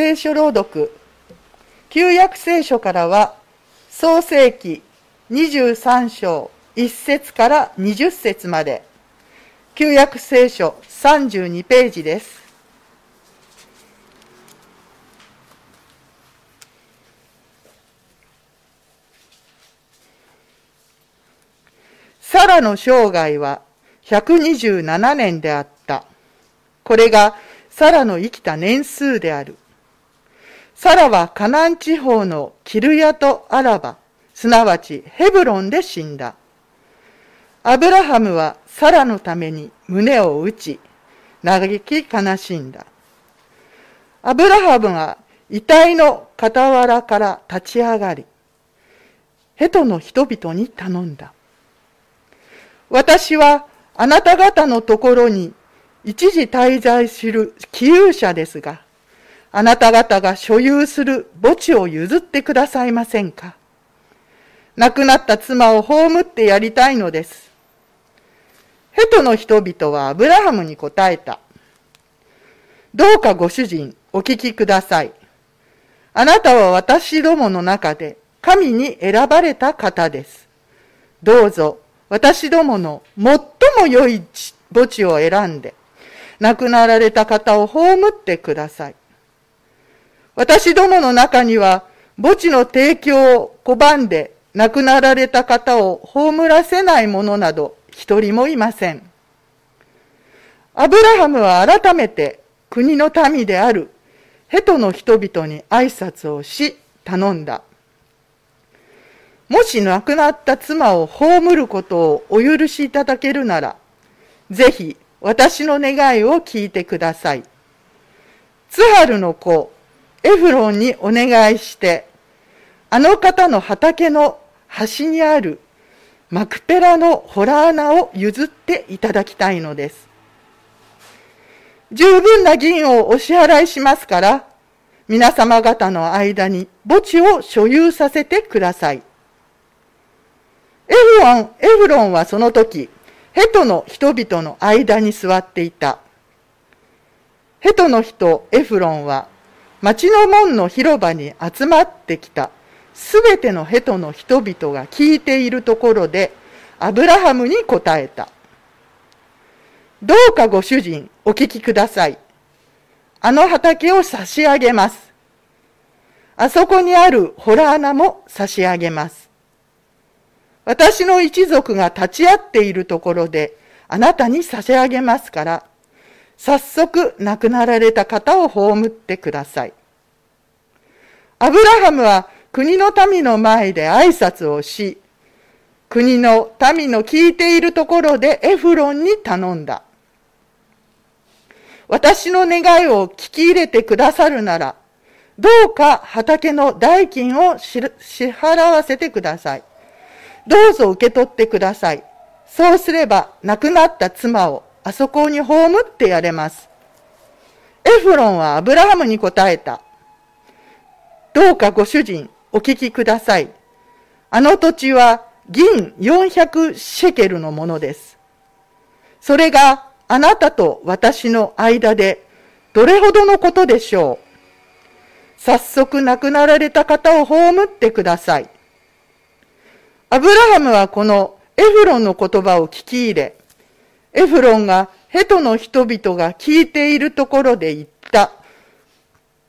聖書朗読。旧約聖書からは、創世記23章1節から20節まで、旧約聖書32ページです。サラの生涯は127年であった。これがサラの生きた年数である。サラはカナン地方のキルヤとアラバ、すなわちヘブロンで死んだ。アブラハムはサラのために胸を打ち、嘆き悲しんだ。アブラハムは遺体の傍らから立ち上がり、ヘトの人々に頼んだ。私はあなた方のところに一時滞在する寄有者ですが、あなた方が所有する墓地を譲ってくださいませんか？亡くなった妻を葬ってやりたいのです。ヘトの人々はアブラハムに答えた。どうかご主人、お聞きください。あなたは私どもの中で神に選ばれた方です。どうぞ私どもの最も良い墓地を選んで、亡くなられた方を葬ってください。私どもの中には墓地の提供を拒んで亡くなられた方を葬らせない者など一人もいません。アブラハムは改めて国の民であるヘトの人々に挨拶をし頼んだ。もし亡くなった妻を葬ることをお許しいただけるなら、ぜひ私の願いを聞いてください。津春の子、エフロンにお願いして、あの方の畑の端にあるマクペラのホラー穴を譲っていただきたいのです。十分な銀をお支払いしますから、皆様方の間に墓地を所有させてください。エフロン、エフロンはその時、ヘトの人々の間に座っていた。ヘトの人エフロンは町の門の広場に集まってきたすべてのヘトの人々が聞いているところでアブラハムに答えた。どうかご主人お聞きください。あの畑を差し上げます。あそこにあるホラ穴も差し上げます。私の一族が立ち会っているところであなたに差し上げますから、早速亡くなられた方を葬ってください。アブラハムは国の民の前で挨拶をし、国の民の聞いているところでエフロンに頼んだ。私の願いを聞き入れてくださるなら、どうか畑の代金を支払わせてください。どうぞ受け取ってください。そうすれば亡くなった妻をあそこに葬ってやれます。エフロンはアブラハムに答えた。どうかご主人、お聞きください。あの土地は銀400シェケルのものです。それがあなたと私の間でどれほどのことでしょう。早速亡くなられた方を葬ってください。アブラハムはこのエフロンの言葉を聞き入れ、エフロンがヘトの人々が聞いているところで言った。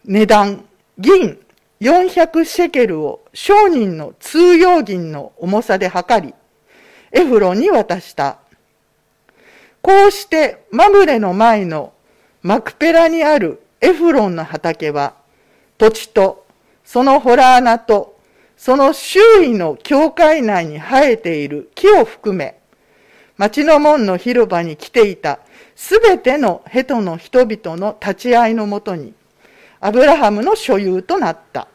値段、銀。400シェケルを商人の通用銀の重さで測り、エフロンに渡した。こうしてマムレの前のマクペラにあるエフロンの畑は、土地とそのホラー穴とその周囲の教会内に生えている木を含め、町の門の広場に来ていたすべてのヘトの人々の立ち会いのもとに、アブラハムの所有となった。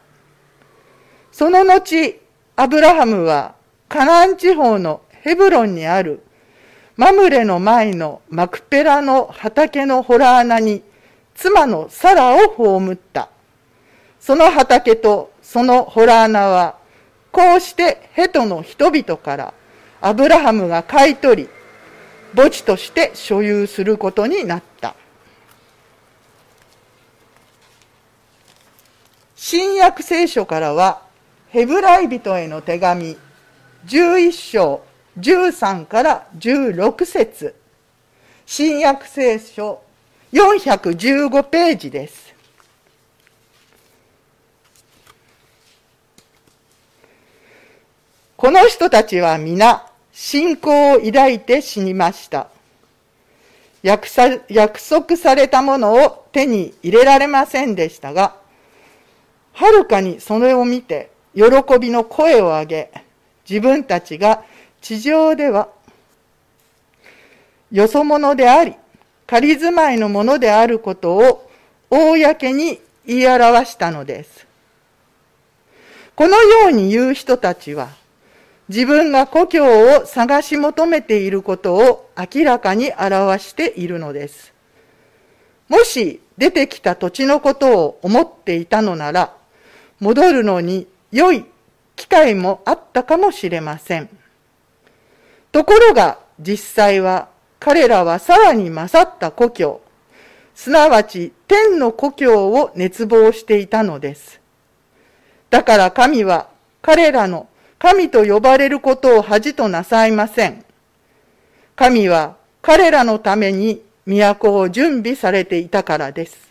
その後、アブラハムはカナン地方のヘブロンにあるマムレの前のマクペラの畑のホラー穴に妻のサラを葬った。その畑とそのホラー穴は、こうしてヘトの人々からアブラハムが買い取り、墓地として所有することになった。新約聖書からは、ヘブライ人への手紙、11章13から16節新約聖書415ページです。この人たちは皆信仰を抱いて死にました。約束されたものを手に入れられませんでしたが、はるかにそれを見て喜びの声を上げ、自分たちが地上ではよそ者であり、仮住まいのものであることを公に言い表したのです。このように言う人たちは、自分が故郷を探し求めていることを明らかに表しているのです。もし出てきた土地のことを思っていたのなら、戻るのに良い機会もあったかもしれません。ところが実際は彼らはさらに勝った故郷、すなわち天の故郷を熱望していたのです。だから神は彼らの神と呼ばれることを恥となさいません。神は彼らのために都を準備されていたからです。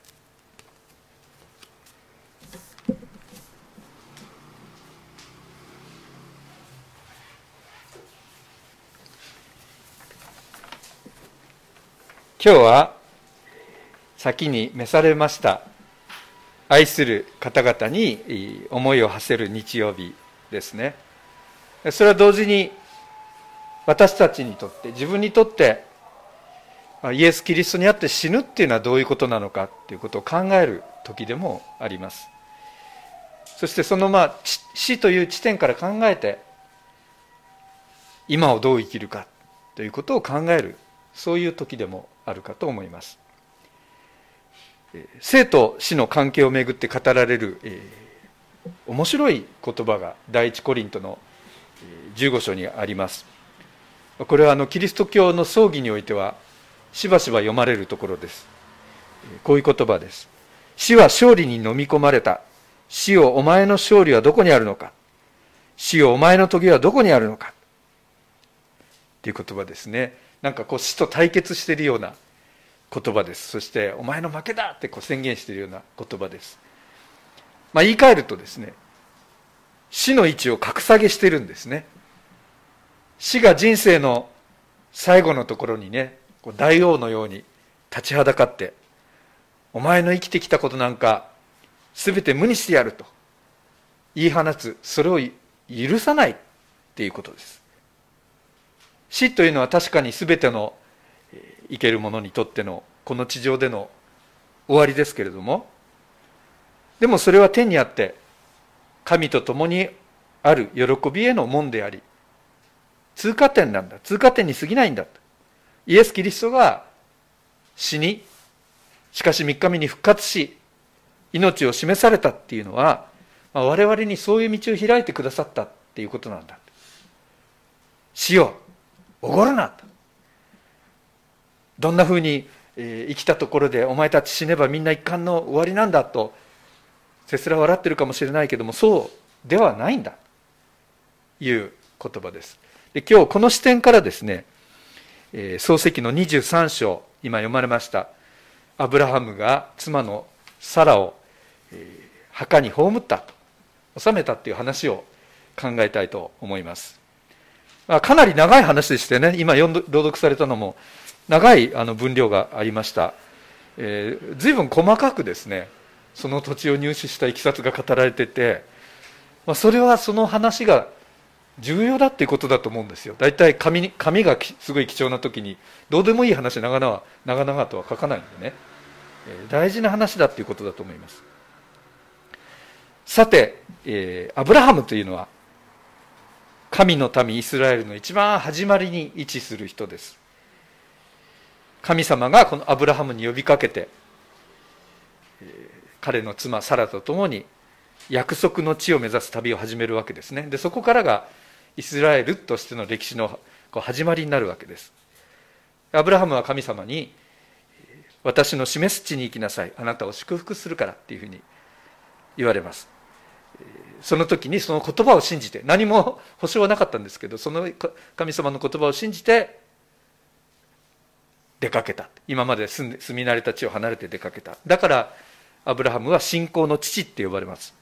今日は先に召されました愛する方々に思いを馳せる日曜日ですねそれは同時に私たちにとって自分にとってイエス・キリストにあって死ぬっていうのはどういうことなのかっていうことを考える時でもあります。そしてそのまあ死という地点から考えて今をどう生きるかということを考えるそういう時でもあるかと思います。生と死の関係をめぐって語られる、えー、面白い言葉が第一コリントの15章にあります。これはあのキリスト教の葬儀においてはしばしば読まれるところです。こういう言葉です。死は勝利に飲み込まれた。死をお前の勝利はどこにあるのか。死をお前の時はどこにあるのか。という言葉ですね。なんかこう死と対決しているような言葉です。そしてお前の負けだってこう宣言しているような言葉です、まあ、言い換えるとですね死の位置を格下げしてるんですね。死が人生の最後のところにね大王のように立ちはだかってお前の生きてきたことなんか全て無にしてやると言い放つそれを許さないっていうことです。死というのは確かに全ての生ける者にとってのこの地上での終わりですけれどもでもそれは天にあって神と共にある喜びへの門であり通過点なんだ。通過点に過ぎないんだイエス・キリストが死にしかし3日目に復活し命を示されたっていうのは、まあ、我々にそういう道を開いてくださったっていうことなんだ死をおごるなと。どんなふうに生きたところでお前たち死ねばみんな一貫の終わりなんだとせすら笑ってるかもしれないけどもそうではないんだ。いう言葉です。で今日この視点からですね創世記の23章今読まれました。アブラハムが妻のサラをえ墓に葬ったと収めたっていう話を考えたいと思います。あかなり長い話でしてね、今読ん朗読されたのも長いあの分量がありました。えー、随分細かくですね、その土地を入手したいきさつが語られてて、まあ、それはその話が重要だっていうことだと思うんですよ。大体紙紙がすごい貴重な時に、どうでもいい話長々長々とは書かないんでね、えー、大事な話だっていうことだと思います。さて、えー、アブラハムというのは神の民イスラエルの一番始まりに位置する人です神様がこのアブラハムに呼びかけて彼の妻サラと共に約束の地を目指す旅を始めるわけですね。でそこからがイスラエルとしての歴史の始まりになるわけです。アブラハムは神様に私の示す地に行きなさい。あなたを祝福するからっていうふうに言われます。その時にその言葉を信じて何も保証はなかったんですけどその神様の言葉を信じて出かけた。今まで住み慣れた地を離れて出かけた。だからアブラハムは信仰の父って呼ばれます。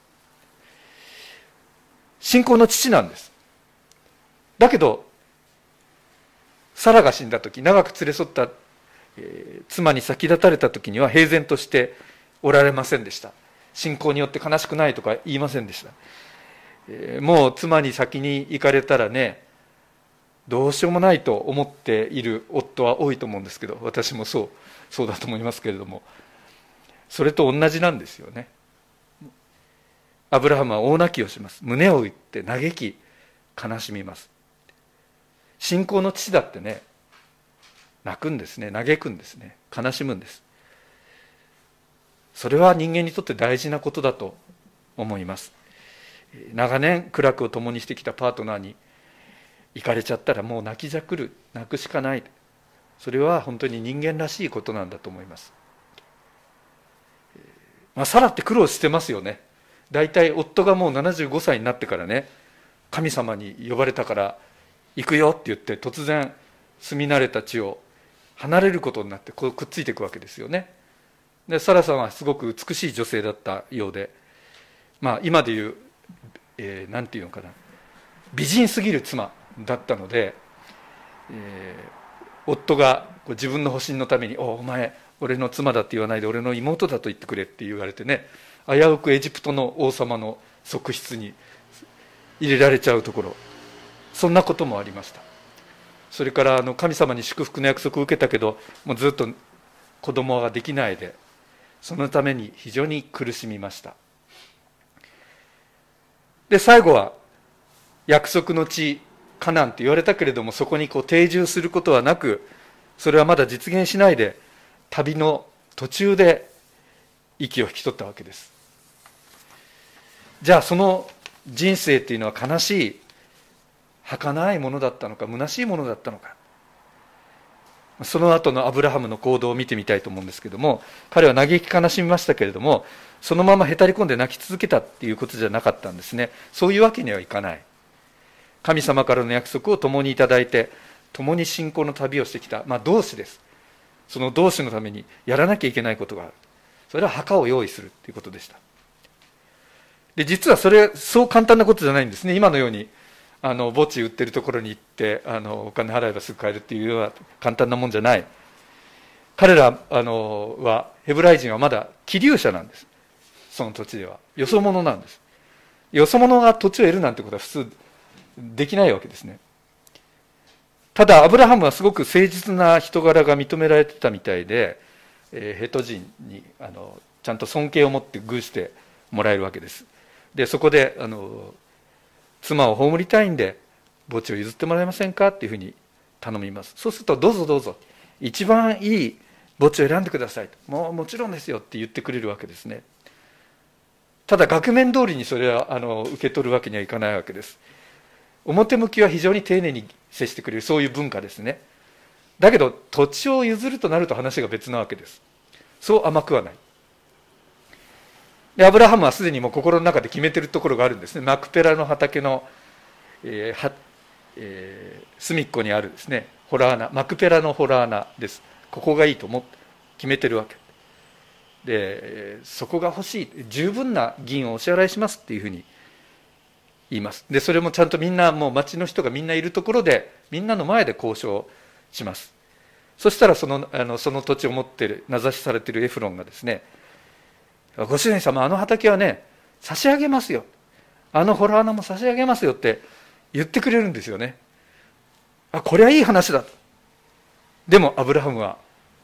信仰の父なんです。だけどサラが死んだ時長く連れ添った、えー、妻に先立たれた時には平然としておられませんでした。信仰によって悲しくないとか言いませんでした、えー、もう妻に先に行かれたらねどうしようもないと思っている夫は多いと思うんですけど私もそうそうだと思いますけれども。それと同じなんですよね。アブラハムは大泣きをします。胸を打って嘆き悲しみます。信仰の父だってね泣くんですね。嘆くんですね。悲しむんです。それは人間にとって大事なことだと思います。長年苦楽を共にしてきたパートナーに行かれちゃったらもう泣きじゃくる泣くしかない。それは本当に人間らしいことなんだと思います、まあ、サラって苦労してますよね。大体夫がもう75歳になってからね神様に呼ばれたから行くよって言って突然住み慣れた地を離れることになってこうくっついていくわけですよね。でサラさんはすごく美しい女性だったようでまあ今でいう何、えー、て言うのかな美人すぎる妻だったので、えー、夫が自分の保身のために「おお前俺の妻だって言わないで俺の妹だと言ってくれ」って言われてね危うくエジプトの王様の側室に入れられちゃうところ。そんなこともありました。それからあの神様に祝福の約束を受けたけどもうずっと子供ができないでそのために非常に苦しみました。で最後は約束の地カナンって言われたけれどもそこにこう定住することはなくそれはまだ実現しないで旅の途中で息を引き取ったわけです。じゃあその人生っていうのは悲しい儚いものだったのか虚しいものだったのか。その後のアブラハムの行動を見てみたいと思うんですけども彼は嘆き悲しみましたけれどもそのままへたり込んで泣き続けたっていうことじゃなかったんですね。そういうわけにはいかない。神様からの約束を共にいただいて共に信仰の旅をしてきた、まあ、同志です。その同志のためにやらなきゃいけないことがある。それは墓を用意するということでした。で実はそれそう簡単なことじゃないんですね。今のようにあの墓地売ってるところに行ってあのお金払えばすぐ買えるっていうような簡単なもんじゃない。彼らあのはヘブライ人はまだ気流者なんです。その土地では。よそ者なんです。よそ者が土地を得るなんてことは普通できないわけですね。ただアブラハムはすごく誠実な人柄が認められてたみたいで、えー、ヘト人にあのちゃんと尊敬を持って偶してもらえるわけです。でそこであの妻を葬りたいんで墓地を譲ってもらえませんかっていうふうに頼みます。そうするとどうぞどうぞ一番いい墓地を選んでくださいもうもちろんですよって言ってくれるわけですね。ただ額面通りにそれはあの受け取るわけにはいかないわけです。表向きは非常に丁寧に接してくれるそういう文化ですね。だけど土地を譲るとなると話が別なわけです。そう甘くはない。でアブラハムはすでにもう心の中で決めてるところがあるんですね。マクペラの畑の、えーはえー、隅っこにあるですね。ホラー穴。マクペラのホラー穴です。ここがいいと思って決めてるわけ。でそこが欲しい。十分な銀をお支払いしますっていうふうに言います。でそれもちゃんとみんなもう町の人がみんないるところでみんなの前で交渉します。そしたらそのあのその土地を持ってる名指しされているエフロンがですねご主人様あの畑はね差し上げますよ。あのホラー穴も差し上げますよって言ってくれるんですよね。あこれはいい話だ。とでもアブラハムは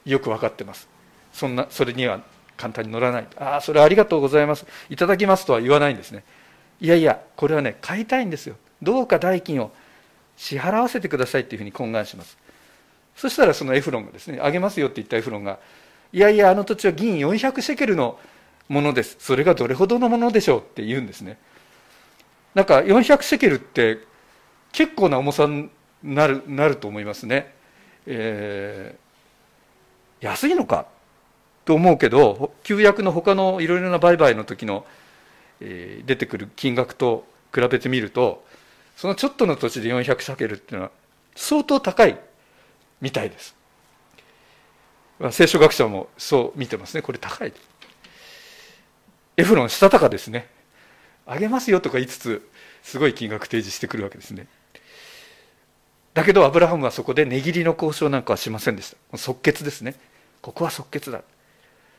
よく分かってます。そんなそれには簡単に乗らない。ああそれありがとうございます。いただきますとは言わないんですね。いやいやこれはね買いたいんですよ。どうか代金を支払わせてくださいっていうふうに懇願します。そしたらそのエフロンがですねあげますよって言ったエフロンがいやいやあの土地は銀400シェケルのものです。それがどれほどのものでしょうって言うんですね。なんか400シェケルって結構な重さになるなると思いますね、えー、安いのかと思うけど旧約の他のいろいろな売買の時の出てくる金額と比べてみるとそのちょっとの土地で400シャケルっていうのは相当高いみたいです。まあ聖書学者もそう見てますね。これ高い。エフロンしたたかですね。あげますよとか言いつつすごい金額提示してくるわけですね。だけどアブラハムはそこで値切りの交渉なんかはしませんでした。即決ですね。ここは即決だ。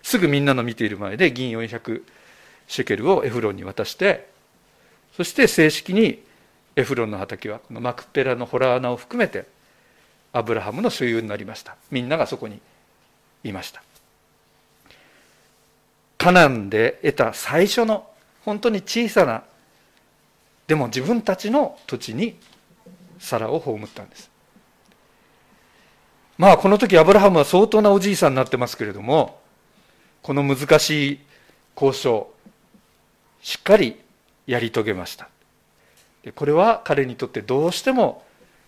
すぐみんなの見ている前で銀400シェケルをエフロンに渡してそして正式にエフロンの畑はこのマクペラのホラー穴を含めてアブラハムの所有になりました。みんながそこにいました。カナンで得た最初の本当に小さなでも自分たちの土地にサラを葬ったんです。まあこの時アブラハムは相当なおじいさんになってますけれどもこの難しい交渉しっかりやり遂げました。でこれは彼にとってどうしても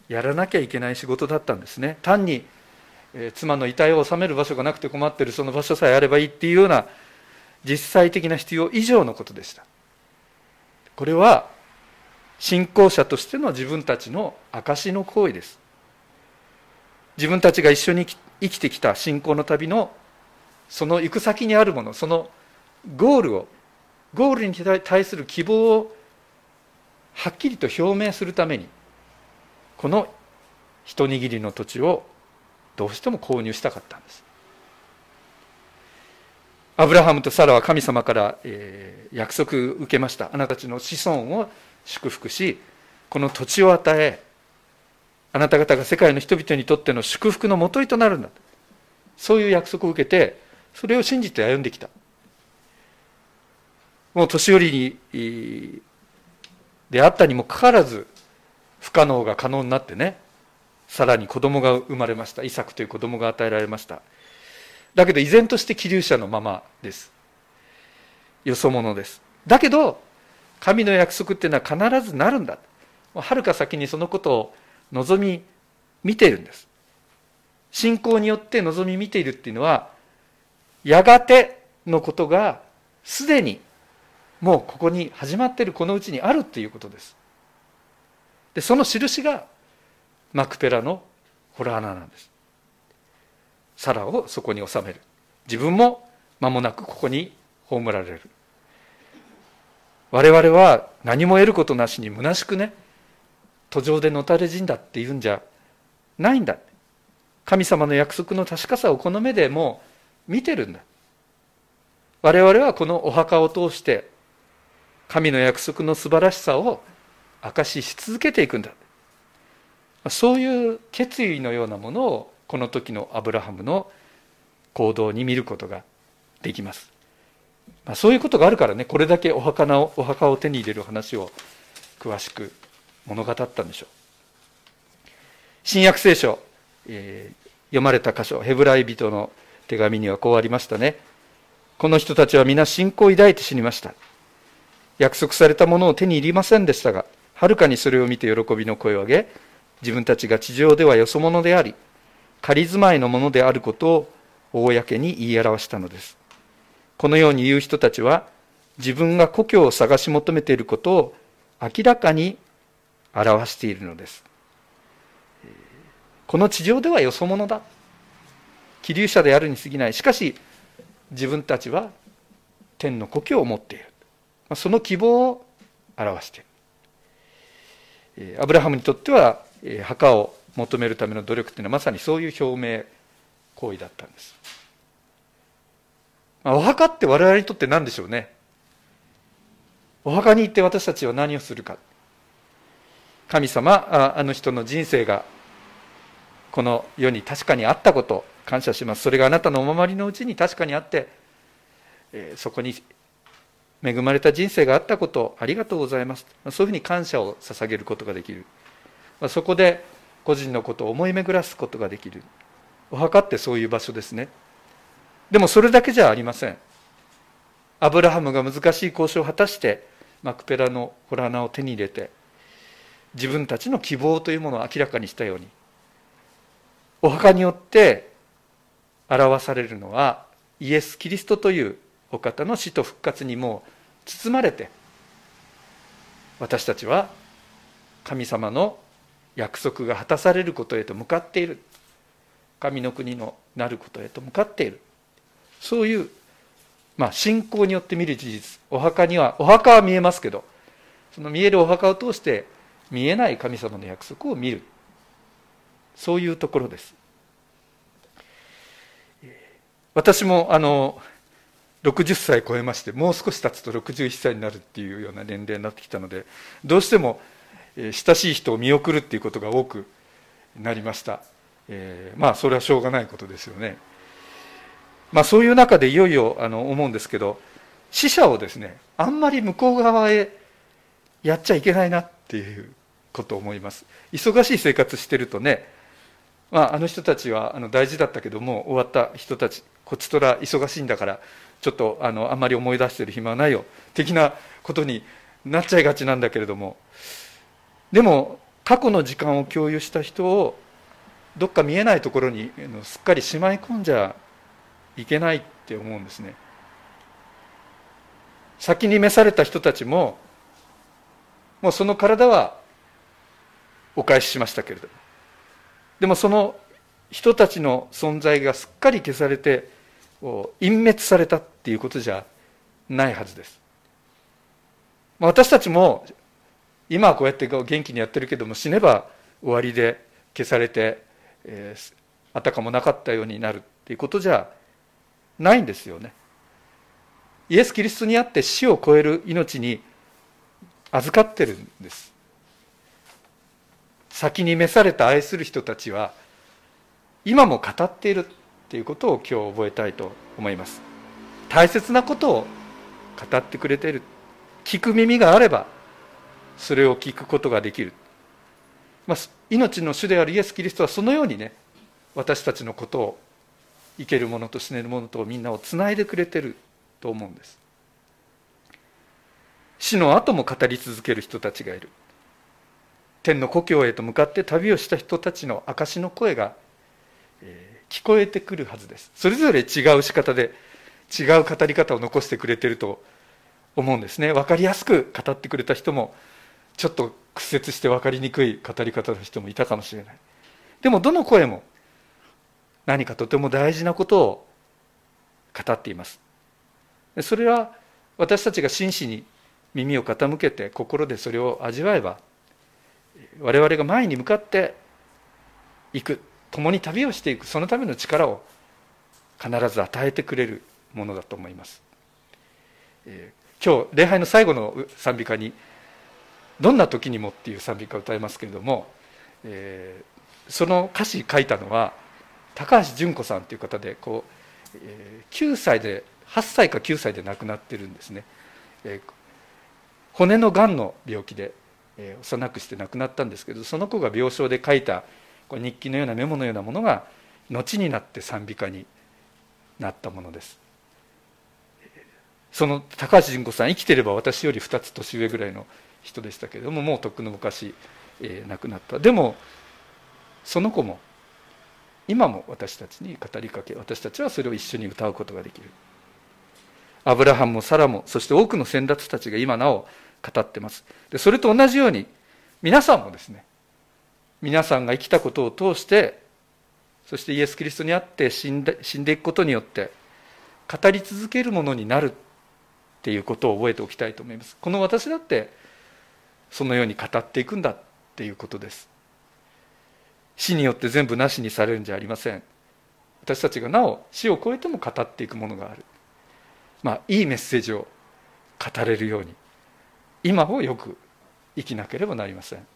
やらなきゃいけない仕事だったんですね。単に、えー、妻の遺体を納める場所がなくて困ってるその場所さえあればいいっていうような実際的な必要以上のことでした。これは信仰者としての自分たちの証の行為です。自分たちが一緒に生きてきた信仰の旅のその行く先にあるものそのゴールをゴールに対する希望をはっきりと表明するためにこの一握りの土地をどうしても購入したかったんです。アブラハムとサラは神様から、えー、約束受けました。あなたたちの子孫を祝福しこの土地を与えあなた方が世界の人々にとっての祝福のもといとなるんだそういう約束を受けてそれを信じて歩んできた。もう年寄りにであったにもかかわらず不可能が可能になってねさらに子供が生まれました。イサクという子供が与えられました。だけど依然として気流者のままです。よそ者です。だけど神の約束っていうのは必ずなるんだ。はるか先にそのことを望み見ているんです。信仰によって望み見ているっていうのはやがてのことがすでにもうここに始まっているこのうちにあるっていうことです。でその印がマクペラのホラー穴なんです。サラをそこに収める。自分も間もなくここに葬られる。我々は何も得ることなしに虚しくね途上でのたれ死んだっていうんじゃないんだ。神様の約束の確かさをこの目でもう見てるんだ。我々はこのお墓を通して神の約束の素晴らしさを証しし続けていくんだ。そういう決意のようなものをこの時のアブラハムの行動に見ることができます、まあ、そういうことがあるからねこれだけお墓をお墓を手に入れる話を詳しく物語ったんでしょう。新約聖書、えー、読まれた箇所ヘブライ人の手紙にはこうありましたね。この人たちは皆信仰を抱いて死にました。約束されたものを手に入りませんでしたが、はるかにそれを見て喜びの声を上げ、自分たちが地上ではよそ者であり、仮住まいのものであることを公に言い表したのです。このように言う人たちは、自分が故郷を探し求めていることを明らかに表しているのです。この地上ではよそ者だ。気流者であるに過ぎない。しかし、自分たちは天の故郷を持っている。その希望を表しているアブラハムにとっては墓を求めるための努力というのはまさにそういう表明行為だったんです、お墓って我々にとって何でしょうね。お墓に行って私たちは何をするか。神様あの人の人生がこの世に確かにあったこと感謝します。それがあなたのお守りのうちに確かにあって、えー、そこに恵まれた人生があったことありがとうございます。そういうふうに感謝を捧げることができる。そこで個人のことを思い巡らすことができる。お墓ってそういう場所ですね。でもそれだけじゃありません。アブラハムが難しい交渉を果たしてマクペラのホラ穴を手に入れて自分たちの希望というものを明らかにしたようにお墓によって表されるのはイエス・キリストというお方の死と復活にも包まれて私たちは神様の約束が果たされることへと向かっている。神の国のなることへと向かっている。そういう、まあ、信仰によって見る事実。お墓にはお墓は見えますけどその見えるお墓を通して見えない神様の約束を見る。そういうところです。私もあの60歳超えましてもう少し経つと61歳になるっていうような年齢になってきたのでどうしても親しい人を見送るっていうことが多くなりました、えー、まあそれはしょうがないことですよね。まあそういう中でいよいよあの思うんですけど死者をですねあんまり向こう側へやっちゃいけないなっていうことを思います。忙しい生活してるとねまあ、あの人たちはあの大事だったけども終わった人たちこちとら忙しいんだからちょっとあのあんまり思い出してる暇はないよ。的なことになっちゃいがちなんだけれども。でも過去の時間を共有した人をどっか見えないところにすっかりしまい込んじゃいけないって思うんですね。先に召された人たちももうその体はお返ししましたけれども。でもその人たちの存在がすっかり消されて隠滅されたっていうことじゃないはずです。私たちも今はこうやって元気にやってるけども死ねば終わりで消されて、えー、あたかもなかったようになるっていうことじゃないんですよね。イエス・キリストにあって死を超える命に預かってるんです。先に召された愛する人たちは今も語っている。っていうことを今日覚えたいと思います。大切なことを語ってくれている聞く耳があればそれを聞くことができる、まあ、命の主であるイエス・キリストはそのようにね私たちのことを生けるものと死ねるものとみんなをつないでくれてると思うんです。死の後も語り続ける人たちがいる。天の故郷へと向かって旅をした人たちの証の声が、えー、聞こえてくるはずです。それぞれ違う仕方で違う語り方を残してくれてると思うんですね。分かりやすく語ってくれた人もちょっと屈折して分かりにくい語り方の人もいたかもしれない。でもどの声も何かとても大事なことを語っています。それは私たちが真摯に耳を傾けて心でそれを味わえば我々が前に向かっていく。共に旅をしていくそのための力を必ず与えてくれるものだと思います、えー、今日礼拝の最後の賛美歌に「どんな時にも」っていう賛美歌を歌いますけれども、えー、その歌詞書いたのは高橋純子さんという方でこう、えー、9歳で8歳か9歳で亡くなってるんですね、えー、骨のがんの病気でえー、幼くして亡くなったんですけどその子が病床で書いたこ日記のようなメモのようなものが後になって賛美歌になったものです。その高橋純子さん生きてれば私より2つ年上ぐらいの人でしたけれどももうとっくの昔、えー、亡くなった。でもその子も今も私たちに語りかけ私たちはそれを一緒に歌うことができる。アブラハムもサラもそして多くの先達たちが今なお語ってます。でそれと同じように皆さんもですね皆さんが生きたことを通してそしてイエス・キリストにあって死んで死んでいくことによって語り続けるものになるっていうことを覚えておきたいと思います。この私だってそのように語っていくんだっていうことです。死によって全部なしにされるんじゃありません。私たちがなお死を超えても語っていくものがある。まあいいメッセージを語れるように今をよく生きなければなりません。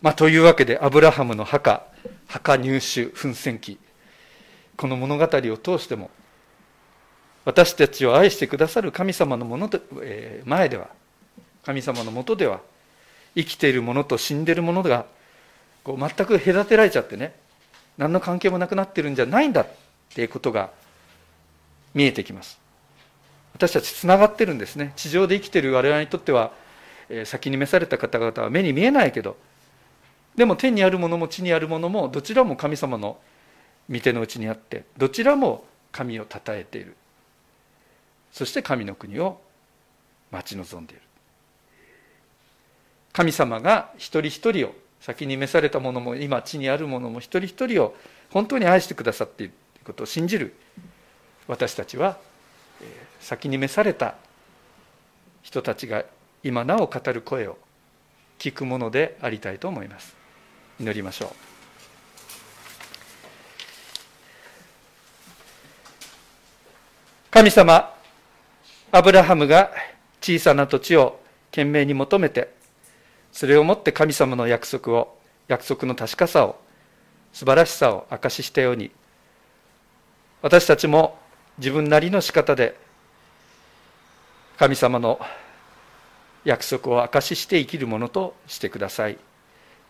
まあ、というわけでアブラハムの墓墓入手奮戦記この物語を通しても私たちを愛してくださる神様のもので、えー、前では神様のもとでは生きているものと死んでいるものがこう全く隔てられちゃってね何の関係もなくなってるんじゃないんだっていうことが見えてきます。私たちつながってるんですね。地上で生きている我々にとっては、え先に召された方々は目に見えないけどでも天にあるものも地にあるものもどちらも神様の御手のうちにあってどちらも神をたたえている。そして神の国を待ち望んでいる。神様が一人一人を先に召されたものも今地にあるものも一人一人を本当に愛してくださっているということを信じる。私たちは先に召された人たちが今なお語る声を聞くものでありたいと思います。祈りましょう。神様アブラハムが小さな土地を懸命に求めてそれをもって神様の約束を約束の確かさを素晴らしさを証ししたように私たちも自分なりの仕方で神様の約束を証しして生きるものとしてください。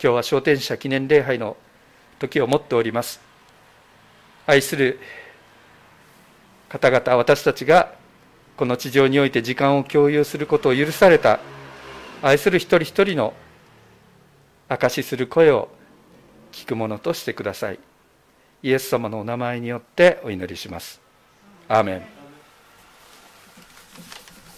今日は昇天者記念礼拝の時を持っております。愛する方々私たちがこの地上において時間を共有することを許された愛する一人一人の証しする声を聞くものとしてください。イエス様のお名前によってお祈りします。アーメン。